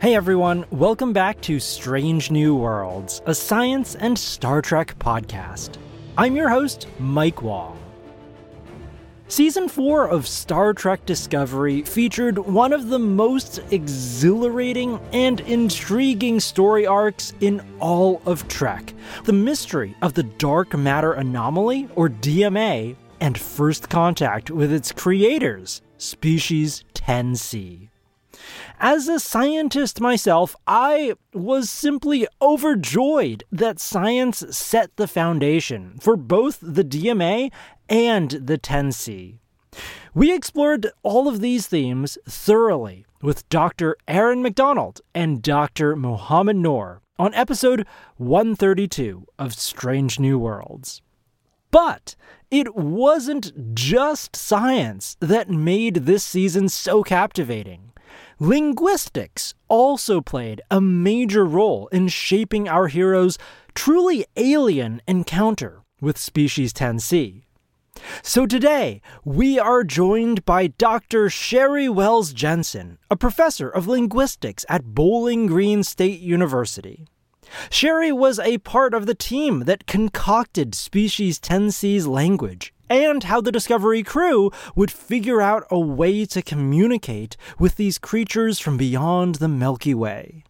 Hey everyone, welcome back to Strange New Worlds, a science and Star Trek podcast. I'm your host, Mike Wong. Season 4 of Star Trek Discovery featured one of the most exhilarating and intriguing story arcs in all of Trek the mystery of the dark matter anomaly, or DMA, and first contact with its creators, Species 10C. As a scientist myself, I was simply overjoyed that science set the foundation for both the DMA and the 10C. We explored all of these themes thoroughly with Dr. Erin Macdonald and Dr. Mohammed Noor on episode 132 of Strange New Worlds. But it wasn't just science that made this season so captivating. Linguistics also played a major role in shaping our hero's truly alien encounter with Species 10C. So today, we are joined by Dr. Sheri Wells Jensen, a professor of linguistics at Bowling Green State University. Sheri was a part of the team that concocted Species 10C's language and how the Discovery crew would figure out a way to communicate with these creatures from beyond the Milky Way.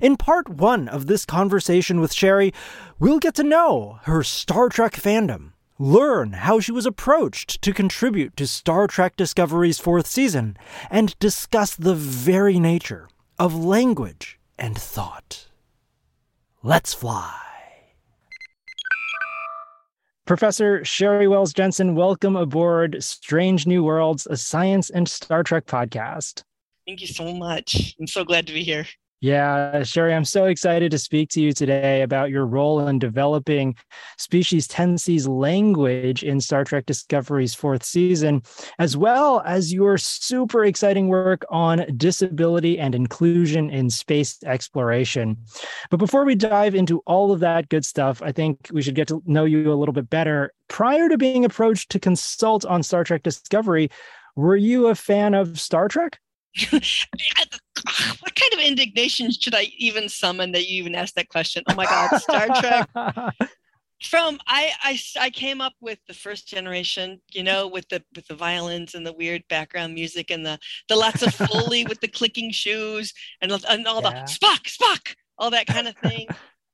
In part one of this conversation with Sheri, we'll get to know her Star Trek fandom, learn how she was approached to contribute to Star Trek Discovery's fourth season, and discuss the very nature of language and thought. Let's fly. Professor Sheri Wells Jensen, welcome aboard Strange New Worlds, a science and Star Trek podcast. Thank you so much. I'm so glad to be here. Yeah, Sheri, I'm so excited to speak to you today about your role in developing Species 10C's language in Star Trek Discovery's fourth season, as well as your super exciting work on disability and inclusion in space exploration. But before we dive into all of that good stuff, I think we should get to know you a little bit better. Prior to being approached to consult on Star Trek Discovery, were you a fan of Star Trek? what kind of indignation should I even summon that you even asked that question? Oh my God, Star Trek. From I, I I came up with the first generation, you know, with the with the violins and the weird background music and the the lots of foley with the clicking shoes and, and all yeah. the Spock Spock all that kind of thing.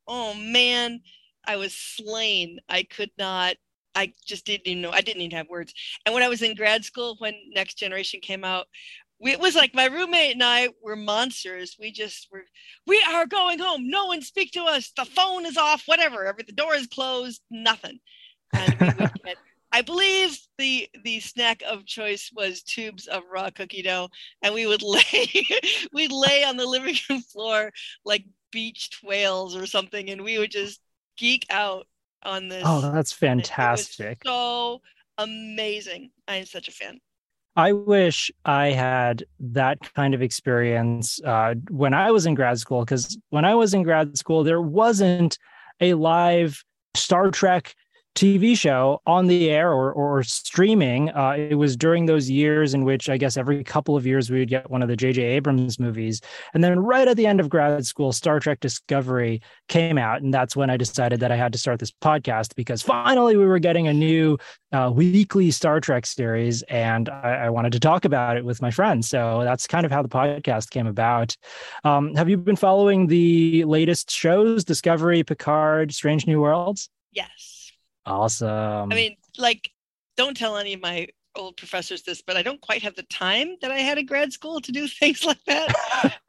oh man, I was slain. I could not I just didn't even know. I didn't even have words. And when I was in grad school, when Next Generation came out, we, it was like my roommate and I were monsters. We just were, we are going home. No one speak to us. The phone is off, whatever. Every, the door is closed, nothing. And we would get, I believe the the snack of choice was tubes of raw cookie dough, and we would lay we'd lay on the living room floor like beached whales or something, and we would just geek out on this. Oh, that's fantastic! so amazing! I'm such a fan. I wish I had that kind of experience uh, when I was in grad school, because when I was in grad school, there wasn't a live Star Trek TV show on the air or, or streaming. Uh, it was during those years in which I guess every couple of years we would get one of the J.J. Abrams movies. And then right at the end of grad school, Star Trek Discovery came out. And that's when I decided that I had to start this podcast because finally we were getting a new uh, weekly Star Trek series. And I, I, wanted to talk about it with my friends. So that's kind of how the podcast came about. Um, have you been following the latest shows, Discovery, Picard, Strange New Worlds? Yes. Awesome. I mean, like, don't tell any of my old professors this, but I don't quite have the time that I had in grad school to do things like that.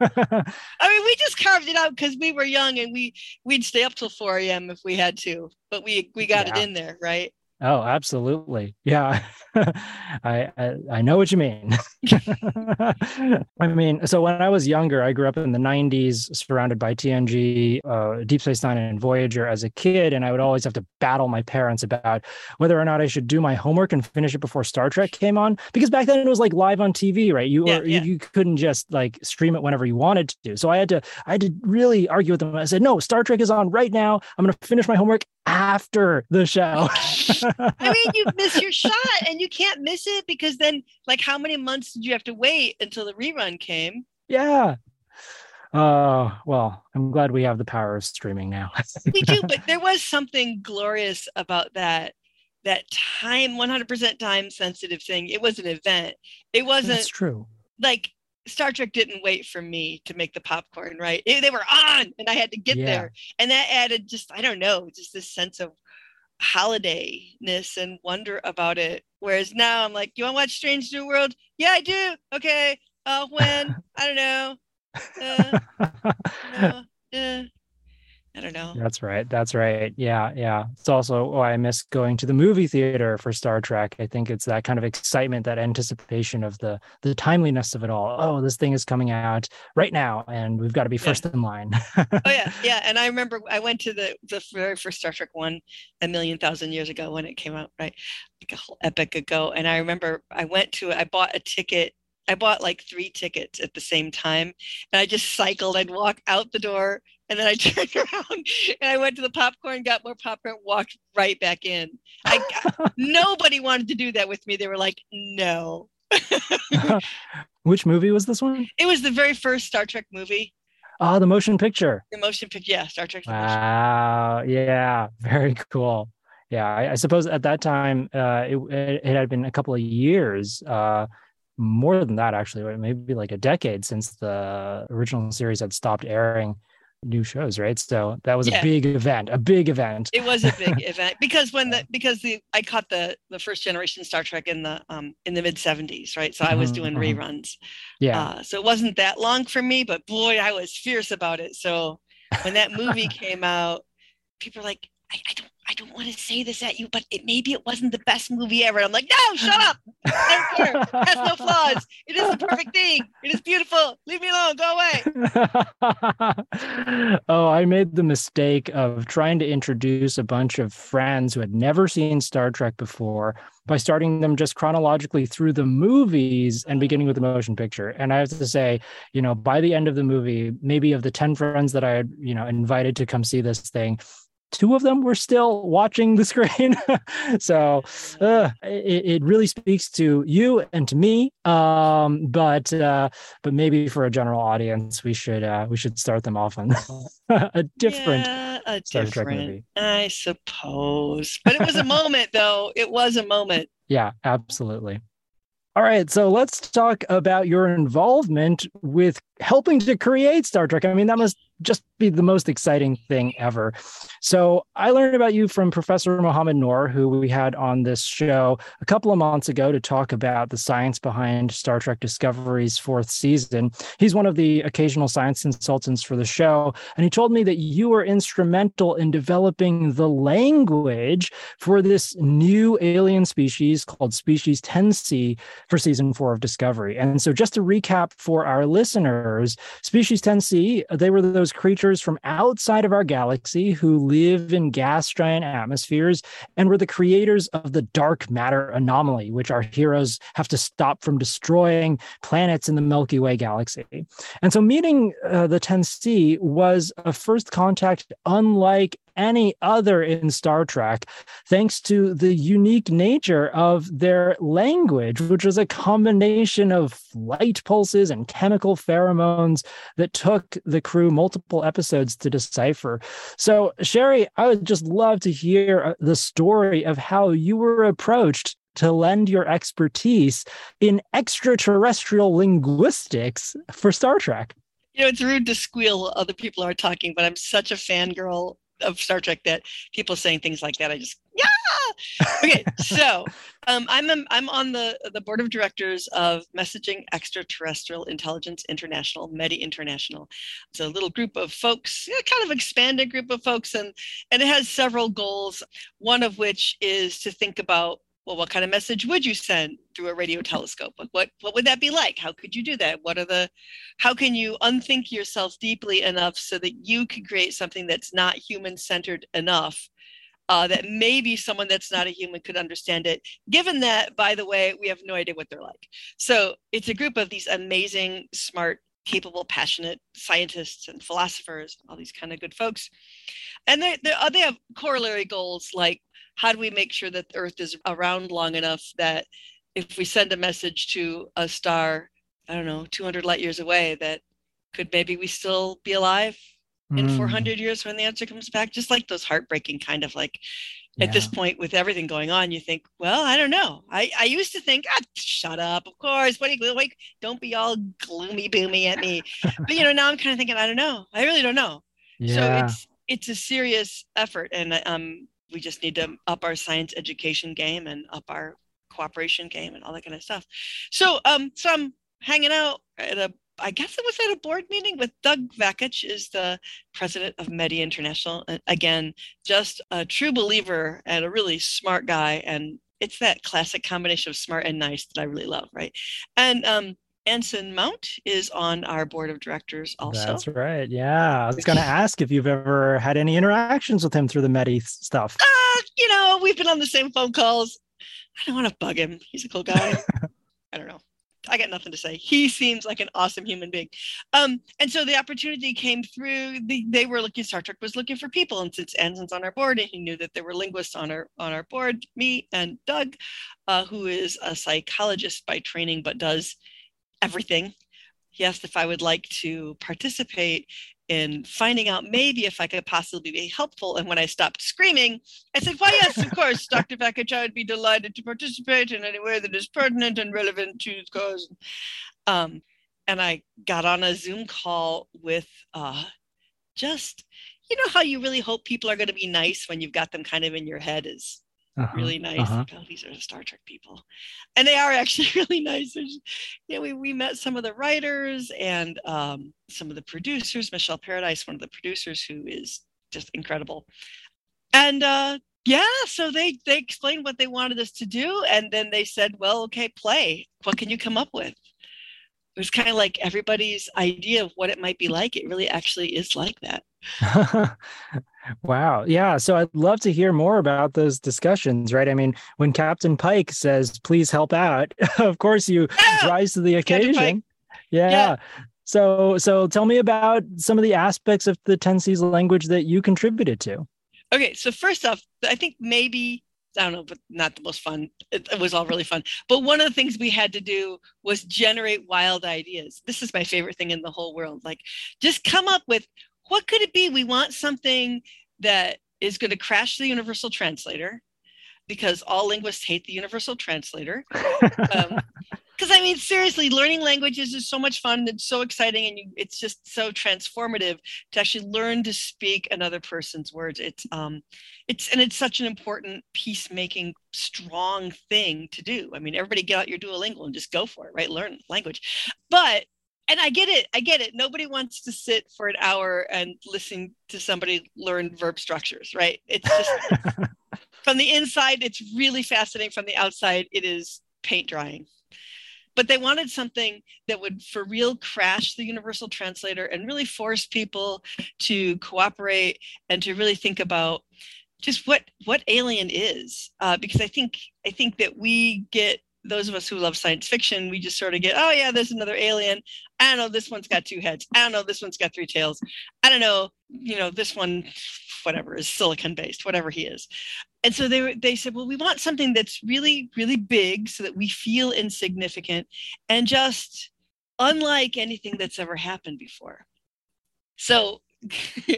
I mean, we just carved it out because we were young and we we'd stay up till 4 a.m. if we had to, but we we got yeah. it in there, right? Oh, absolutely. Yeah. I, I, I know what you mean. I mean, so when I was younger, I grew up in the 90s surrounded by TNG, uh, Deep Space 9 and Voyager as a kid and I would always have to battle my parents about whether or not I should do my homework and finish it before Star Trek came on because back then it was like live on TV, right? You yeah, yeah. you couldn't just like stream it whenever you wanted to. So I had to I had to really argue with them. I said, "No, Star Trek is on right now. I'm going to finish my homework after the show. I mean, you miss your shot and you can't miss it because then, like, how many months did you have to wait until the rerun came? Yeah. Uh, well, I'm glad we have the power of streaming now. we do, but there was something glorious about that that time 100% time sensitive thing it was an event it wasn't That's true. like Star Trek didn't wait for me to make the popcorn, right? It, they were on and I had to get Yeah. there. And that added just, I don't know, just this sense of holidayness and wonder about it. Whereas now I'm like, you want to watch Strange New World? Yeah, I do. Okay. Uh, when? I don't know. Uh, uh, uh, I don't know. That's right. That's right. Yeah, yeah. It's also why I miss going to the movie theater for Star Trek. I think it's that kind of excitement, that anticipation of the the timeliness of it all. Oh, this thing is coming out right now, and we've got to be Yeah. first in line. Oh yeah, yeah. And I remember I went to the the very first Star Trek one a million thousand years ago when it came out, right? Like a whole epic ago. And I remember I went to I bought a ticket. I bought like three tickets at the same time, and I just cycled. I'd walk out the door, and then I turned around and I went to the popcorn, got more popcorn, walked right back in. I nobody wanted to do that with me. They were like, no. Which movie was this one? It was the very first Star Trek movie, Ah, the motion picture. the motion picture. Yeah, Star Trek. Wow. Yeah. Very cool. Yeah. I, I suppose at that time, uh, it, it, it had been a couple of years, uh, more than that, actually, maybe like a decade since the original series had stopped airing new shows, right? So that was Yeah. a big event, a big event. it was a big event because when the because the I caught the the first generation Star Trek in the um in the mid 70s, right? So I was Mhm, doing mhm. reruns. Yeah. Uh, so it wasn't that long for me, but boy, I was fierce about it. So when that movie came out, people were like, I, I don't I don't want to say this at you, but it maybe it wasn't the best movie ever. And I'm like, no, shut up. I don't care. It has no flaws. It is the perfect thing. It is beautiful. Leave me alone. Go away. oh, I made the mistake of trying to introduce a bunch of friends who had never seen Star Trek before by starting them just chronologically through the movies and beginning with the motion picture. And I have to say, you know, by the end of the movie, maybe of the 10 friends that I had, you know, invited to come see this thing, two of them were still watching the screen. so uh, it, it really speaks to you and to me. Um, but uh, but maybe for a general audience, we should uh, we should start them off on a different Yeah, a Star Trek movie. I suppose. But it was a moment, though. It was a moment. Yeah, absolutely. All right, so let's talk about your involvement with helping to create Star Trek. I mean, that must just be the most exciting thing ever. So, I learned about you from Professor Mohammed Noor, who we had on this show a couple of months ago to talk about the science behind Star Trek Discovery's fourth season. He's one of the occasional science consultants for the show, and he told me that you were instrumental in developing the language for this new alien species called Species 10C for season four of Discovery. And so, just to recap for our listeners, Species 10C, they were those creatures from outside of our galaxy who live in gas giant atmospheres and were the creators of the dark matter anomaly, which our heroes have to stop from destroying planets in the Milky Way galaxy. And so, meeting uh, the 10C was a first contact unlike any other in Star Trek, thanks to the unique nature of their language, which was a combination of light pulses and chemical pheromones that took the crew multiple episodes to decipher. So, Sheri, I would just love to hear uh, the story of how you were approached to lend your expertise in extraterrestrial linguistics for Star Trek. You know, it's rude to squeal while other people are talking, but I'm such a fangirl of Star Trek that people saying things like that, I just yeah. Okay, so um, I'm a, I'm on the the board of directors of Messaging Extraterrestrial Intelligence International, METI International. It's a little group of folks, kind of expanded group of folks, and and it has several goals. One of which is to think about well, what kind of message would you send through a radio telescope? What what would that be like? How could you do that? What are the how can you unthink yourself deeply enough so that you can create something that's not human centered enough? Uh, that maybe someone that's not a human could understand it. Given that, by the way, we have no idea what they're like. So it's a group of these amazing, smart capable, passionate scientists and philosophers, all these kind of good folks. And they, they, uh, they have corollary goals like how do we make sure that the Earth is around long enough that if we send a message to a star, I don't know, 200 light years away, that could maybe we still be alive in mm. 400 years when the answer comes back? Just like those heartbreaking kind of like at this point with everything going on you think well i don't know i, I used to think ah, shut up of course what are you like don't be all gloomy boomy at me but you know now i'm kind of thinking i don't know i really don't know yeah. so it's it's a serious effort and um we just need to up our science education game and up our cooperation game and all that kind of stuff so um so i'm hanging out at a I guess it was at a board meeting with Doug Vakoch, is the president of METI International. And again, just a true believer and a really smart guy. And it's that classic combination of smart and nice that I really love, right? And um, Anson Mount is on our board of directors also. That's right. Yeah. I was going to ask if you've ever had any interactions with him through the METI stuff. Uh, you know, we've been on the same phone calls. I don't want to bug him. He's a cool guy. I don't know. I got nothing to say. He seems like an awesome human being. Um, and so the opportunity came through. The, they were looking. Star Trek was looking for people, and since Anson's on our board, and he knew that there were linguists on our on our board, me and Doug, uh, who is a psychologist by training but does everything. He asked if I would like to participate in finding out maybe if I could possibly be helpful. And when I stopped screaming, I said, Why, yes, of course, Dr. Vakoch, I would be delighted to participate in any way that is pertinent and relevant to the cause. Um, and I got on a Zoom call with uh, just, you know, how you really hope people are going to be nice when you've got them kind of in your head is uh-huh, really nice. Uh-huh. Oh, these are the Star Trek people, and they are actually really nice. There's, know, we we met some of the writers and um, some of the producers. Michelle Paradise, one of the producers, who is just incredible, and uh, yeah, so they they explained what they wanted us to do, and then they said, "Well, okay, play. What can you come up with?" It was kind of like everybody's idea of what it might be like. It really actually is like that. Wow. Yeah. So I'd love to hear more about those discussions, right? I mean, when Captain Pike says, please help out, of course you yeah! rise to the occasion. Yeah. yeah. So so tell me about some of the aspects of the 10C's language that you contributed to. Okay. So first off, I think maybe I don't know, but not the most fun. It, it, was all really fun. But one of the things we had to do was generate wild ideas. This is my favorite thing in the whole world. Like, just come up with what could it be? We want something that is going to crash the universal translator because all linguists hate the universal translator. Um, because I mean, seriously, learning languages is so much fun and so exciting, and you, it's just so transformative to actually learn to speak another person's words. It's um, it's and it's such an important peacemaking, strong thing to do. I mean, everybody get out your Duolingo and just go for it, right? Learn language, but and I get it. I get it. Nobody wants to sit for an hour and listen to somebody learn verb structures, right? It's just from the inside, it's really fascinating. From the outside, it is paint drying. But they wanted something that would, for real, crash the universal translator and really force people to cooperate and to really think about just what what alien is. Uh, because I think I think that we get those of us who love science fiction, we just sort of get, oh yeah, there's another alien. I don't know, this one's got two heads. I don't know, this one's got three tails. I don't know, you know, this one, whatever, is silicon based, whatever he is. And so they they said, well, we want something that's really, really big so that we feel insignificant and just unlike anything that's ever happened before. So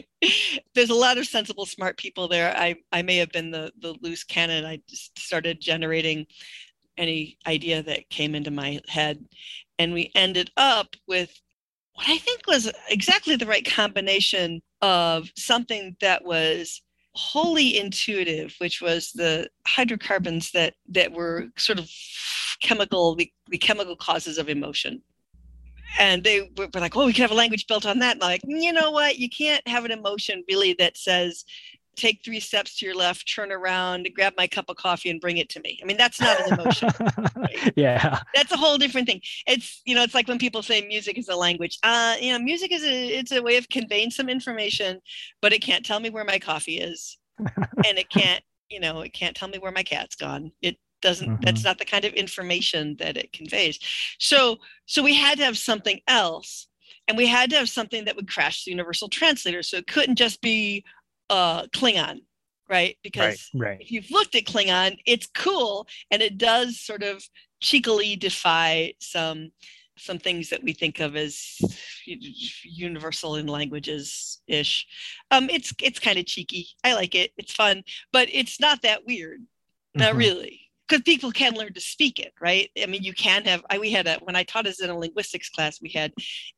there's a lot of sensible, smart people there. I, I may have been the, the loose cannon. I just started generating any idea that came into my head. And we ended up with what I think was exactly the right combination of something that was wholly intuitive, which was the hydrocarbons that that were sort of chemical, the, the chemical causes of emotion. And they were like, "Oh, we can have a language built on that." And like, you know what? You can't have an emotion really that says take three steps to your left, turn around, grab my cup of coffee and bring it to me. I mean, that's not an emotion. Right? yeah. That's a whole different thing. It's, you know, it's like when people say music is a language. Uh, you know, music is a it's a way of conveying some information, but it can't tell me where my coffee is. and it can't, you know, it can't tell me where my cat's gone. It doesn't mm-hmm. that's not the kind of information that it conveys. So so we had to have something else and we had to have something that would crash the universal translator. So it couldn't just be uh, Klingon, right? Because right, right. if you've looked at Klingon, it's cool and it does sort of cheekily defy some some things that we think of as universal in languages ish. Um, it's it's kind of cheeky. I like it. It's fun, but it's not that weird. Not mm-hmm. really because people can learn to speak it, right? I mean, you can have. I, we had a when I taught us in a linguistics class, we had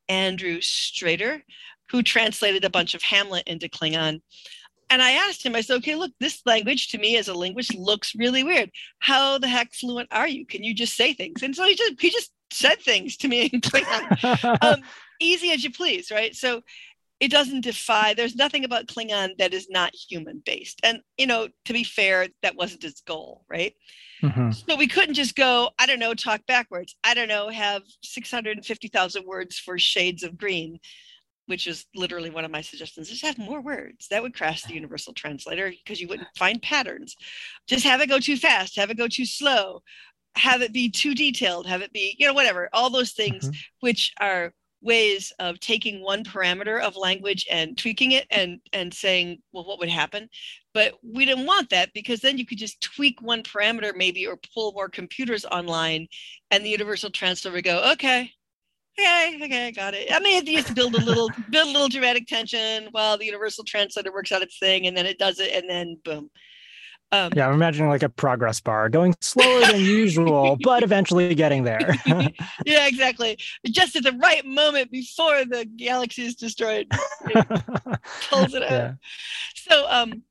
Andrew Strader, who translated a bunch of Hamlet into Klingon. And I asked him, I said, okay, look, this language to me as a linguist looks really weird. How the heck fluent are you? Can you just say things? And so he just he just said things to me in Klingon, um, easy as you please, right? So it doesn't defy there's nothing about klingon that is not human based and you know to be fair that wasn't his goal right mm-hmm. so we couldn't just go i don't know talk backwards i don't know have 650000 words for shades of green which is literally one of my suggestions just have more words. That would crash the universal translator because you wouldn't find patterns. Just have it go too fast have it go too slow have it be too detailed have it be you know whatever all those things mm-hmm. which are ways of taking one parameter of language and tweaking it and and saying well what would happen? But we didn't want that because then you could just tweak one parameter maybe or pull more computers online and the universal translator would go okay okay okay got it i mean you to build a little build a little dramatic tension while the universal translator works out its thing and then it does it and then boom um, yeah, I'm imagining like a progress bar going slower than usual, but eventually getting there. yeah, exactly. Just at the right moment before the galaxy is destroyed, pulls it out. Yeah. So, um,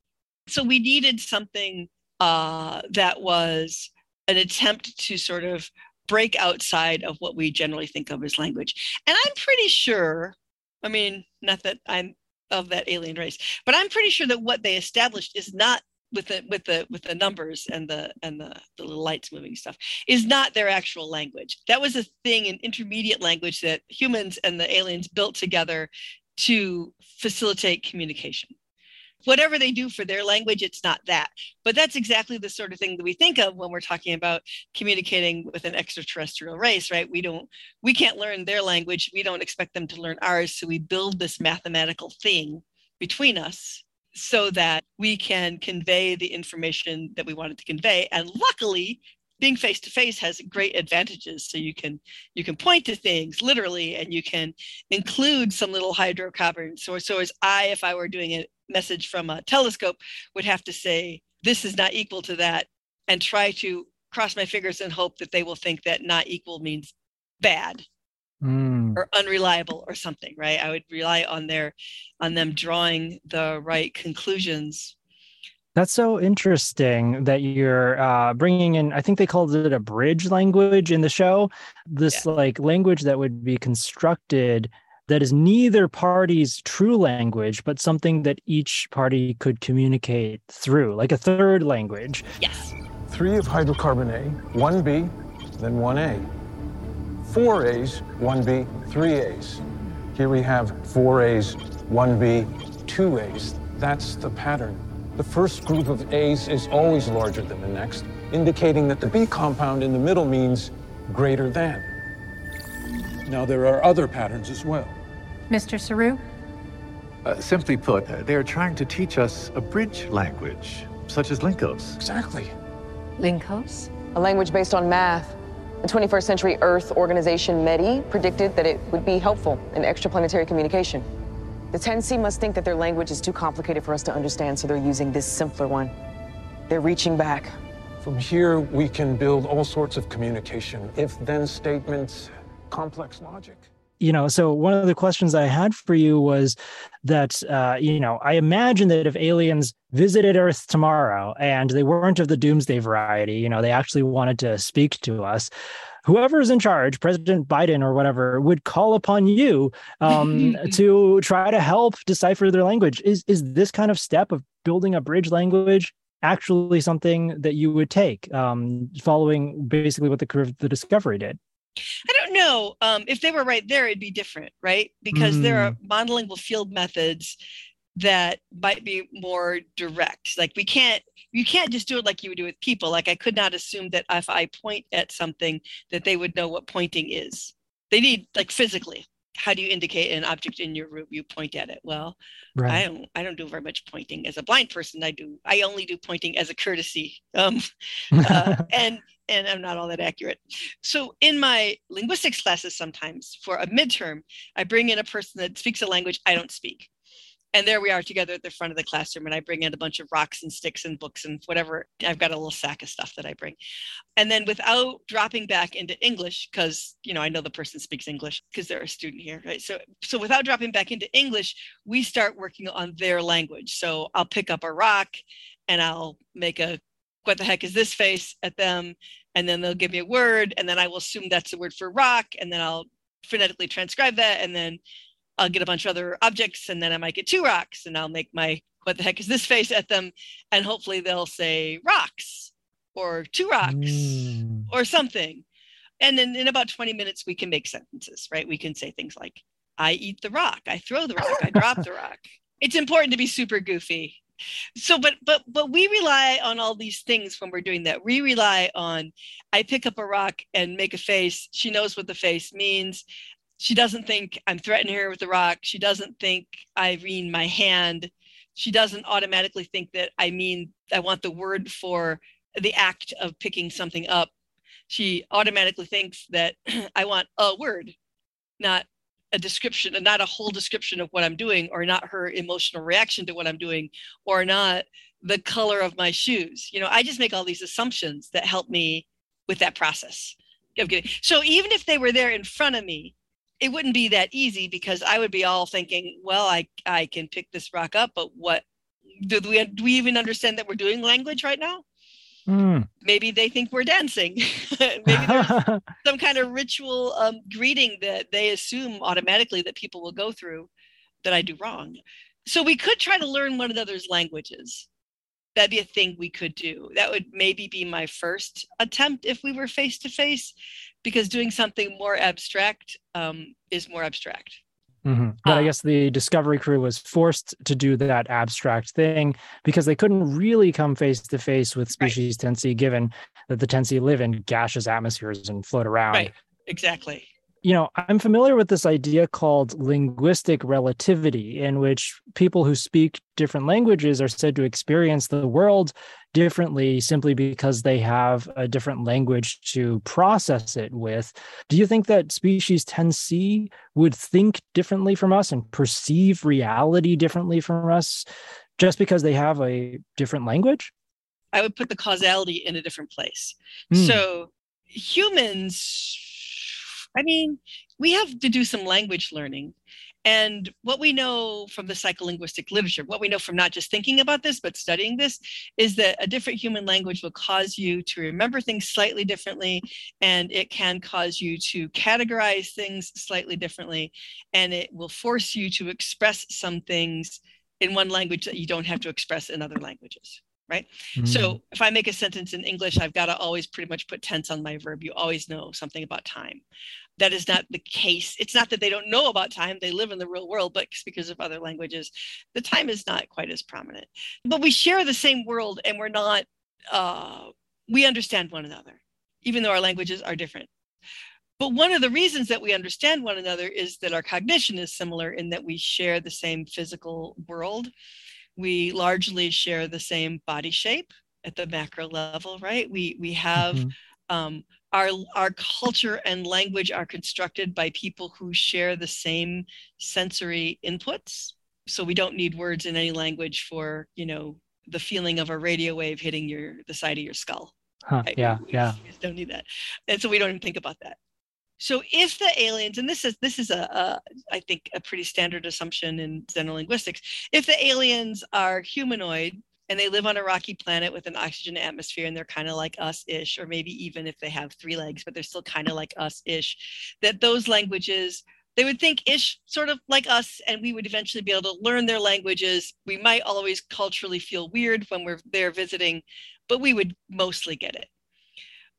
so we needed something uh, that was an attempt to sort of break outside of what we generally think of as language. And I'm pretty sure, I mean, not that I'm of that alien race, but I'm pretty sure that what they established is not with the with the with the numbers and the and the, the little lights moving stuff is not their actual language that was a thing in intermediate language that humans and the aliens built together to facilitate communication whatever they do for their language it's not that. But that's exactly the sort of thing that we think of when we're talking about communicating with an extraterrestrial race right? We don't we can't learn their language. We don't expect them to learn ours. So we build this mathematical thing between us so that we can convey the information that we wanted to convey. And luckily, being face to face has great advantages. So you can you can point to things literally and you can include some little hydrocarbons. So so as i if i were doing a message from a telescope would have to say this is not equal to that and try to cross my fingers and hope that they will think that not equal means bad mm. or unreliable or something right i would rely on their on them drawing the right conclusions that's so interesting that you're uh, bringing in. I think they called it a bridge language in the show. This yeah. like language that would be constructed that is neither party's true language, but something that each party could communicate through, like a third language. Yes. Three of hydrocarbon A, one B, then one A four A's, one B, three A's. Here we have four A's, one B, two A's. That's the pattern. The first group of A's is always larger than the next, indicating that the B compound in the middle means greater than. Now, there are other patterns as well. Mr. Saru? Uh, simply put, uh, they are trying to teach us a bridge language, such as Lincos. Exactly. Lincos? A language based on math. The 21st Century Earth organization METI predicted that it would be helpful in extraplanetary communication. The 10C must think that their language is too complicated for us to understand, so they're using this simpler one. They're reaching back. From here, we can build all sorts of communication, if-then statements, complex logic you know so one of the questions i had for you was that uh, you know i imagine that if aliens visited earth tomorrow and they weren't of the doomsday variety you know they actually wanted to speak to us whoever is in charge president biden or whatever would call upon you um, to try to help decipher their language. Is is this kind of step of building a bridge language actually something that you would take um, following basically what the curve the discovery did I don't know. Um, if they were right there, it'd be different, right? Because mm. there are mm. monolingual field methods that might be more direct. Like we can't, you can't just do it like you would do with people. Like I could not assume that if I point at something, that they would know what pointing is. They need like physically, how do you indicate an object in your room? You point at it. Well, Right. I don't I don't do very much pointing as a blind person. I do I only do pointing as a courtesy. Um, uh, and and I'm not all that accurate. So in my linguistics classes, sometimes for a midterm, I bring in a person that speaks a language I don't speak. And there we are together at the front of the classroom, and I bring in a bunch of rocks and sticks and books and whatever. I've got a little sack of stuff that I bring. And then without dropping back into English, because you know I know the person speaks English because they're a student here, right? So so without dropping back into English, we start working on their language. So I'll pick up a rock and I'll make a what the heck is this face at them and then they'll give me a word and then i will assume that's the word for rock and then i'll phonetically transcribe that and then i'll get a bunch of other objects and then i might get two rocks and i'll make my what the heck is this face at them? And hopefully they'll say rocks or two rocks Mm. or something. And then in about 20 minutes we can make sentences right? We can say things like i eat the rock. I throw the rock. I drop the rock. It's important to be super goofy. So but but but we rely on all these things when we're doing that. We rely on i pick up a rock and make a face. She knows what the face means she doesn't think i'm threatening her with the rock she doesn't think i mean my hand she doesn't automatically think that i mean i want the word for the act of picking something up she automatically thinks that i want a word not a description and not a whole description of what I'm doing or not her emotional reaction to what I'm doing or not the color of my shoes. You know, I just make all these assumptions that help me with that process of getting. So even if they were there in front of me, it wouldn't be that easy because I would be all thinking, well, I I can pick this rock up, but what do we do we even understand that we're doing language right now? Mm. Maybe they think we're dancing. Maybe there's some kind of ritual um, greeting that they assume automatically that people will go through that I do wrong. So we could try to learn one another's languages. That'd be a thing we could do. That would maybe be my first attempt if we were face to face, because doing something more abstract um, is more abstract. Mhm. But I Uh, guess the Discovery crew was forced to do that abstract thing because they couldn't really come face to face with Right. species 10C, given that the 10C live in gaseous atmospheres and float around. Right. Exactly. You know, I'm familiar with this idea called linguistic relativity, in which people who speak different languages are said to experience the world differently simply because they have a different language to process it with. Do you think that species 10C would think differently from us and perceive reality differently from us just because they have a different language? I would put the causality in a different place. Hmm. So humans, I mean, we have to do some language learning. And what we know from the psycholinguistic literature, what we know from not just thinking about this, but studying this, is that a different human language will cause you to remember things slightly differently, and it can cause you to categorize things slightly differently, and it will force you to express some things in one language that you don't have to express in other languages. Mm. So if I make a sentence in English, I've got to always pretty much put tense on my verb. You always know something about time. That is not the case. It's not that they don't know about time, they live in the real world, but because of other languages, the time is not quite as prominent. But we share the same world and we're not, uh, we understand one another, even though our languages are different. But one of the reasons that we understand one another is that our cognition is similar in that we share the same physical world we largely share the same body shape at the macro level right we we have Mhm. um, our our culture and language are constructed by people who share the same sensory inputs so we don't need words in any language for you know the feeling of a radio wave hitting your the side of your skull Huh, right? yeah, We- we yeah. just don't need that and so we don't even think about that so if the aliens and this is this is a, a i think a pretty standard assumption in xenolinguistics if the aliens are humanoid and they live on a rocky planet with an oxygen atmosphere and they're kind of like us ish or maybe even if they have three legs but they're still kind of like us ish that those languages they would think ish sort of like us and we would eventually be able to learn their languages. We might always culturally feel weird when we're there visiting but we would mostly get it.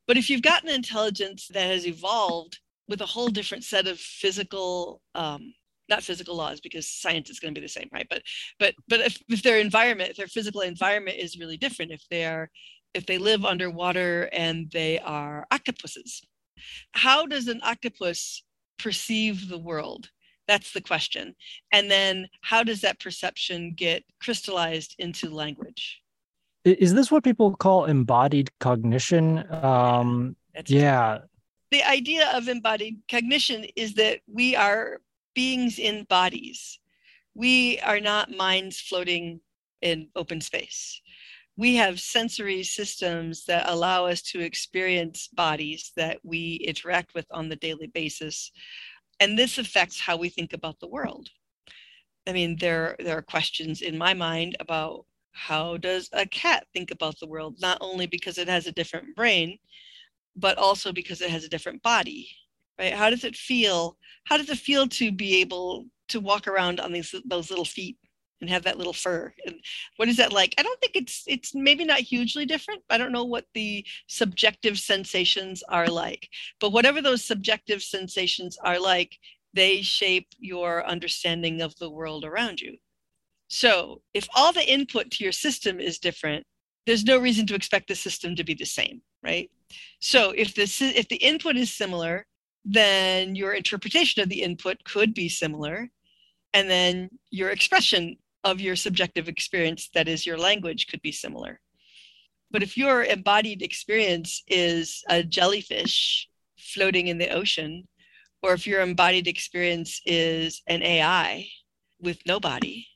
But if you've got an intelligence that has evolved with a whole different set of physical um, not physical laws because science is going to be the same right but but but if, if their environment if their physical environment is really different if they are if they live underwater and they are octopuses how does an octopus perceive the world That's the question. And then how does that perception get crystallized into language? Is this what people call embodied cognition? Um, yeah. The idea of embodied cognition is that we are beings in bodies. We are not minds floating in open space. We have sensory systems that allow us to experience bodies that we interact with on the daily basis and this affects how we think about the world i mean there there are questions in my mind about how does a cat think about the world not only because it has a different brain but also because it has a different body right how does it feel how does it feel to be able to walk around on these those little feet and have that little fur. And what is that like? I don't think it's it's maybe not hugely different. I don't know what the subjective sensations are like. But whatever those subjective sensations are like, they shape your understanding of the world around you. So, if all the input to your system is different, there's no reason to expect the system to be the same, right? So, if the if the input is similar, then your interpretation of the input could be similar and then your expression of your subjective experience, that is your language, could be similar. But if your embodied experience is a jellyfish floating in the ocean, or if your embodied experience is an AI with no body,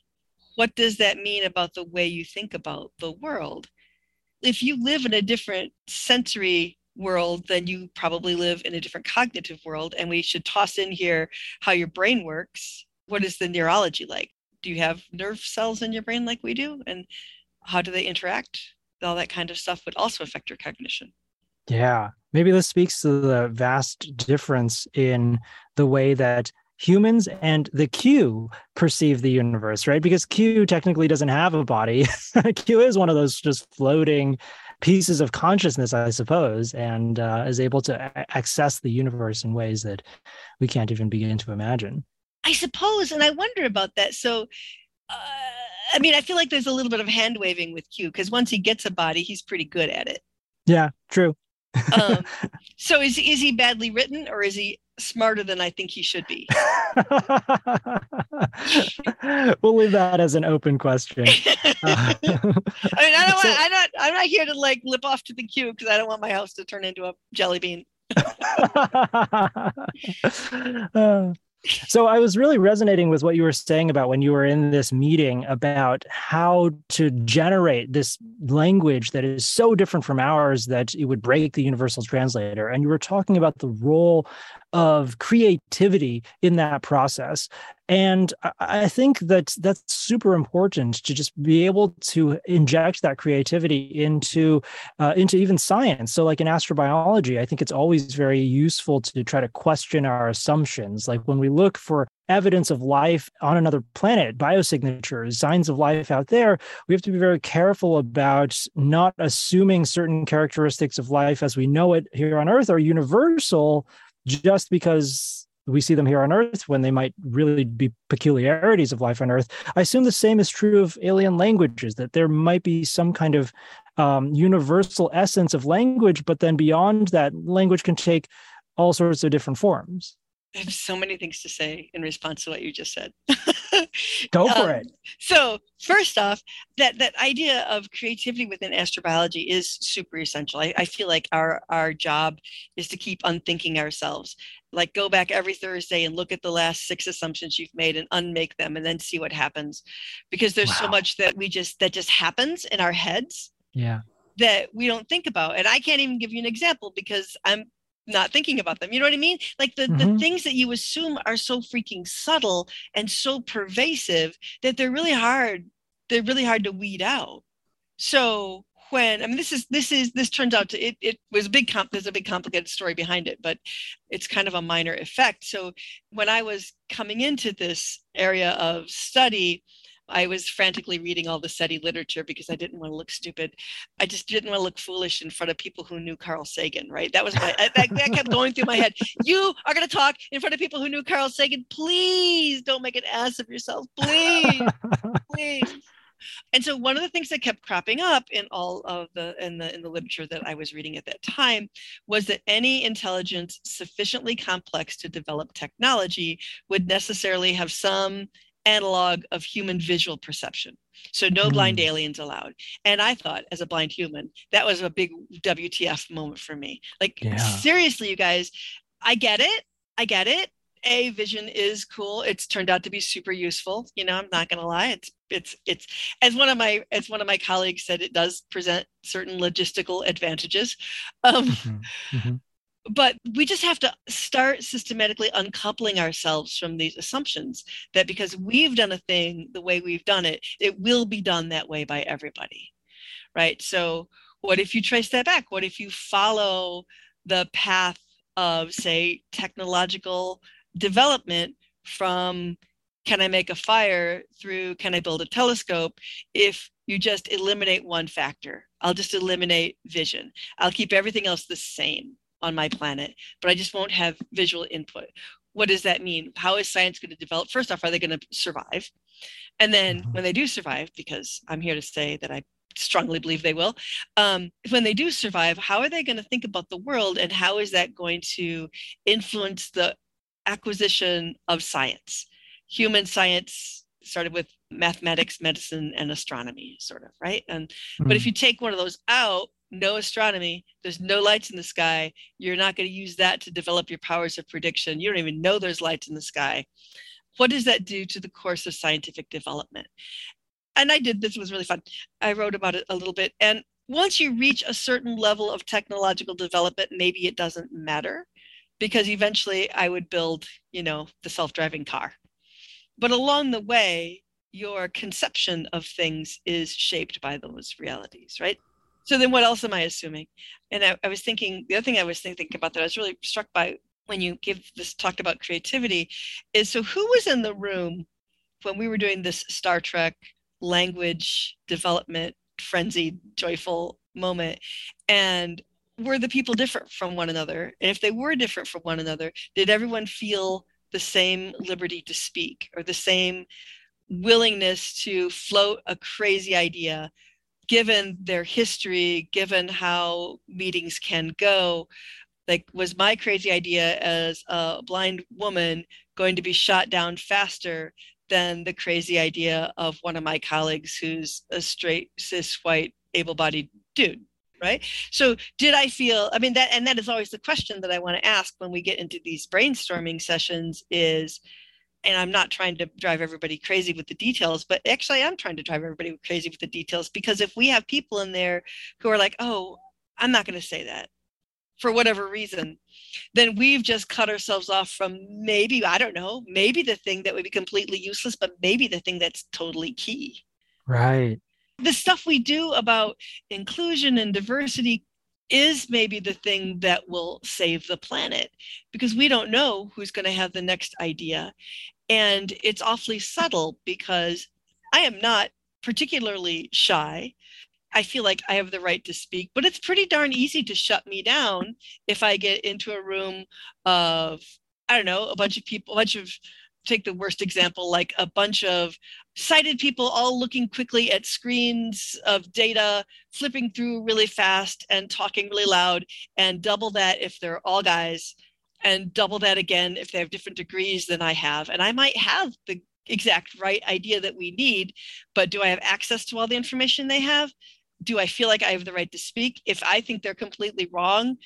what does that mean about the way you think about the world? If you live in a different sensory world, then you probably live in a different cognitive world. And we should toss in here how your brain works. What is the neurology like? do you have nerve cells in your brain like we do and how do they interact all that kind of stuff would also affect your cognition yeah maybe this speaks to the vast difference in the way that humans and the Q perceive the universe, right? Because Q technically doesn't have a body. Q is one of those just floating pieces of consciousness, I suppose, and uh, is able to access the universe in ways that we can't even begin to imagine. I suppose, and I wonder about that. So, uh, I mean, I feel like there's a little bit of hand waving with Q because once he gets a body, he's pretty good at it. Yeah, true. um, so is is he badly written or is he smarter than I think he should be? we'll leave that as an open question. I mean, I don't so, want, I'm not I'm not here to like lip off to the Q because I don't want my house to turn into a jelly bean. uh, so I was really resonating with what you were saying about when you were in this meeting about how to generate this language that is so different from ours that it would break the universal translator. And you were talking about the role of creativity in that process. And I think that that's super important to just be able to inject that creativity into uh, into even science. So, like in astrobiology, I think it's always very useful to try to question our assumptions. Like when we look for evidence of life on another planet, biosignatures, signs of life out there, we have to be very careful about not assuming certain characteristics of life as we know it here on Earth are universal just because we see them here on Earth when they might really be peculiarities of life on Earth. I assume the same is true of alien languages, that there might be some kind of um, universal essence of language, but then beyond that, language can take all sorts of different forms. I have so many things to say in response to what you just said. Go for um, it. So, first off, that that idea of creativity within astrobiology is super essential. I, I feel like our our job is to keep unthinking ourselves. Like go back every Thursday and look at the last six assumptions you've made and unmake them, and then see what happens. Because there's wow. so much that we just that just happens in our heads. Yeah that we don't think about. And I can't even give you an example because I'm not thinking about them. You know what I mean? Like the, mm-hmm. the things that you assume are so freaking subtle and so pervasive that they're really hard. They're really hard to weed out. So when I mean this is this is this turns out to it it was a big comp there's a big complicated story behind it, but it's kind of a minor effect. So when I was coming into this area of study, I was frantically reading all the SETI literature because I didn't want to look stupid. I just didn't want to look foolish in front of people who knew Carl Sagan, right? That was my, that, that kept going through my head. You are going to talk in front of people who knew Carl Sagan. Please don't make an ass of yourself. Please, please. And so one of the things that kept cropping up in all of the in the in the literature that I was reading at that time was that any intelligence sufficiently complex to develop technology would necessarily have some analog of human visual perception. So no mm. blind aliens allowed. And I thought as a blind human, that was a big WTF moment for me. Like yeah. seriously you guys, I get it. I get it a vision is cool it's turned out to be super useful you know i'm not going to lie it's it's it's as one of my as one of my colleagues said it does present certain logistical advantages um, mm-hmm. Mm-hmm. But we just have to start systematically uncoupling ourselves from these assumptions that because we've done a thing the way we've done it it will be done that way by everybody right so what if you trace that back what if you follow the path of say technological development from can I make a fire through can I build a telescope if you just eliminate one factor. I'll just eliminate vision. I'll keep everything else the same on my planet, but I just won't have visual input. What does that mean? How is science going to develop? First off, are they going to survive? And then mm-hmm. when they do survive, because I'm here to say that I strongly believe they will, um, when they do survive, how are they going to think about the world and how is that going to influence the acquisition of science. Human science started with mathematics, medicine, and astronomy, sort of, right? And mm-hmm. but if hmm. you take one of those out, no astronomy, there's no lights in the sky, you're not going to use that to develop your powers of prediction. You don't even know there's lights in the sky. What does that do to the course of scientific development? And I did this was really fun. I wrote about it a little bit. And once you reach a certain level of technological development, maybe it doesn't matter because eventually I would build, you know, the self-driving car. But along the way, your conception of things is shaped by those realities, right? So then what else am I assuming? And I, I was thinking, the other thing I was thinking about that I was really struck by when you give this talked about creativity is so who was in the room when we were doing this Star Trek language development frenzied joyful moment and were the people different from one another? And if they were different from one another, did everyone feel the same liberty to speak or the same willingness to float a crazy idea, given their history, given how meetings can go? Like, was my crazy idea as a blind woman going to be shot down faster than the crazy idea of one of my colleagues who's a straight, cis, white, able bodied dude? right so did i feel i mean that and that is always the question that i want to ask when we get into these brainstorming sessions is and i'm not trying to drive everybody crazy with the details but actually i'm trying to drive everybody crazy with the details because if we have people in there who are like oh i'm not going to say that for whatever reason then we've just cut ourselves off from maybe i don't know maybe the thing that would be completely useless but maybe the thing that's totally key right the stuff we do about inclusion and diversity is maybe the thing that will save the planet because we don't know who's going to have the next idea. And it's awfully subtle because I am not particularly shy. I feel like I have the right to speak, but it's pretty darn easy to shut me down if I get into a room of, I don't know, a bunch of people, a bunch of take the worst example, like a bunch of sighted people all looking quickly at screens of data, flipping through really fast and talking really loud, and double that if they're all guys, and double that again if they have different degrees than I have. And I might have the exact right idea that we need, but do I have access to all the information they have? Do I feel like I have the right to speak? If I think they're completely wrong,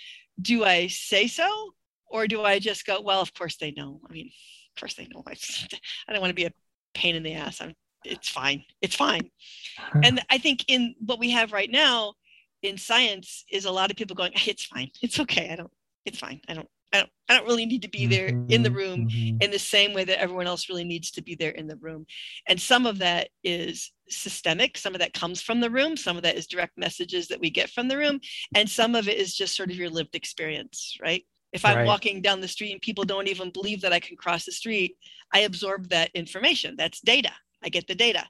do I say so? Or do I just go, well, of course they know? I mean, of course they know. I, I don't want to be a pain in the ass. I'm, it's fine. It's fine. and I think in what we have right now in science is a lot of people going, it's fine. It's okay. I don't, it's fine. I don't, I don't, I don't really need to be there in the room mm-hmm. in the same way that everyone else really needs to be there in the room. And some of that is systemic. Some of that comes from the room. Some of that is direct messages that we get from the room. And some of it is just sort of your lived experience, right? If I'm right. walking down the street and people don't even believe that I can cross the street, I absorb that information. That's data. I get the data.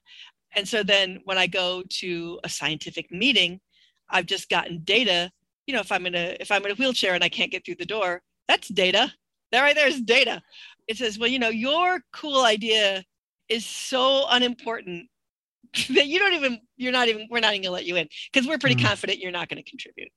And so then when I go to a scientific meeting, I've just gotten data. You know, if I'm in a if I'm in a wheelchair and I can't get through the door, that's data. That right there is data. It says, well, you know, your cool idea is so unimportant that you don't even you're not even we're not even gonna let you in because we're pretty Mm. confident you're not gonna contribute.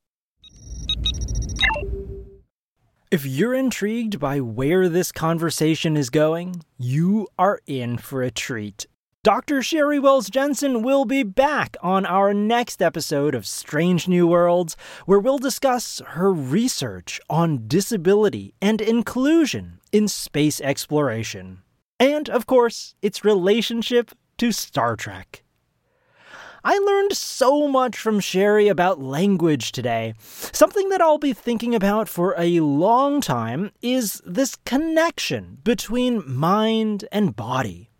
If you're intrigued by where this conversation is going, you are in for a treat. Dr. Sheri Wells Jensen will be back on our next episode of Strange New Worlds, where we'll discuss her research on disability and inclusion in space exploration. And, of course, its relationship to Star Trek. I learned so much from Sheri about language today. Something that I'll be thinking about for a long time is this connection between mind and body.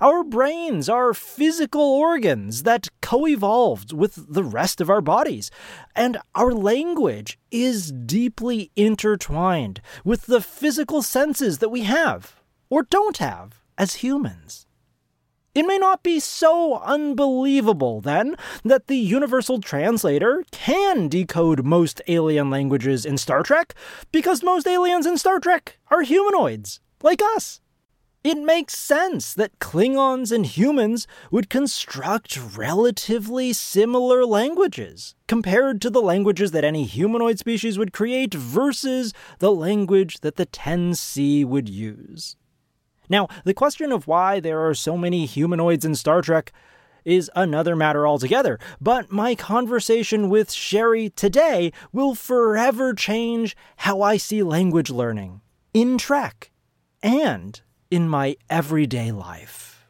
Our brains are physical organs that co evolved with the rest of our bodies, and our language is deeply intertwined with the physical senses that we have or don't have as humans. It may not be so unbelievable, then, that the Universal Translator can decode most alien languages in Star Trek, because most aliens in Star Trek are humanoids, like us. It makes sense that Klingons and humans would construct relatively similar languages compared to the languages that any humanoid species would create versus the language that the 10C would use. Now, the question of why there are so many humanoids in Star Trek is another matter altogether, but my conversation with Sheri today will forever change how I see language learning in Trek and in my everyday life.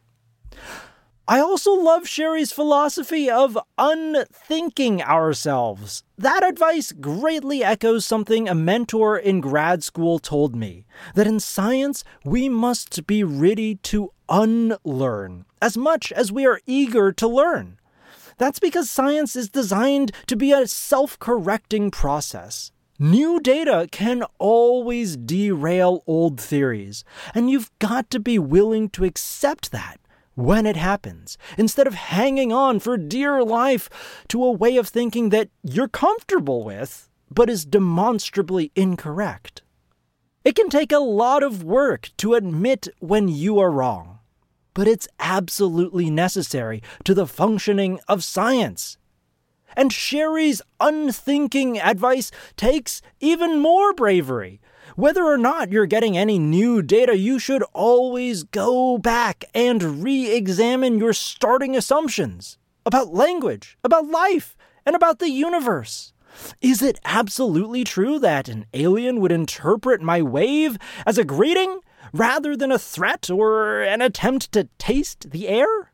I also love Sheri's philosophy of unthinking ourselves. That advice greatly echoes something a mentor in grad school told me that in science, we must be ready to unlearn as much as we are eager to learn. That's because science is designed to be a self correcting process. New data can always derail old theories, and you've got to be willing to accept that when it happens, instead of hanging on for dear life to a way of thinking that you're comfortable with, but is demonstrably incorrect. It can take a lot of work to admit when you are wrong, but it's absolutely necessary to the functioning of science. And Sheri's unthinking advice takes even more bravery. Whether or not you're getting any new data, you should always go back and re examine your starting assumptions about language, about life, and about the universe. Is it absolutely true that an alien would interpret my wave as a greeting rather than a threat or an attempt to taste the air?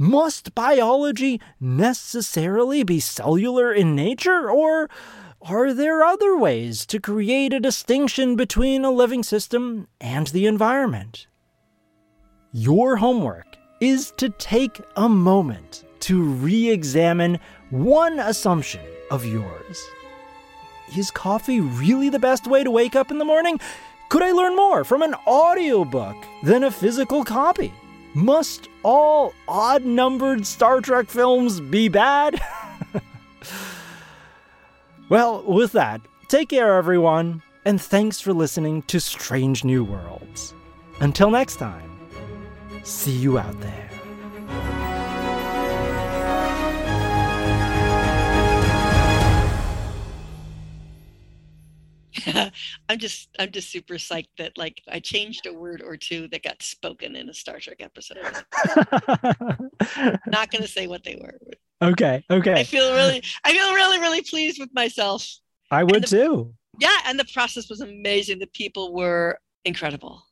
Must biology necessarily be cellular in nature, or are there other ways to create a distinction between a living system and the environment? Your homework is to take a moment to re examine one assumption of yours. Is coffee really the best way to wake up in the morning? Could I learn more from an audiobook than a physical copy? Must all odd numbered Star Trek films be bad? well, with that, take care, everyone, and thanks for listening to Strange New Worlds. Until next time, see you out there. I'm just I'm just super psyched that like I changed a word or two that got spoken in a Star Trek episode. Not gonna say what they were. okay, Okay. I feel really I feel really, really pleased with myself. I would the- too. Yeah, and the process was amazing. The people were incredible.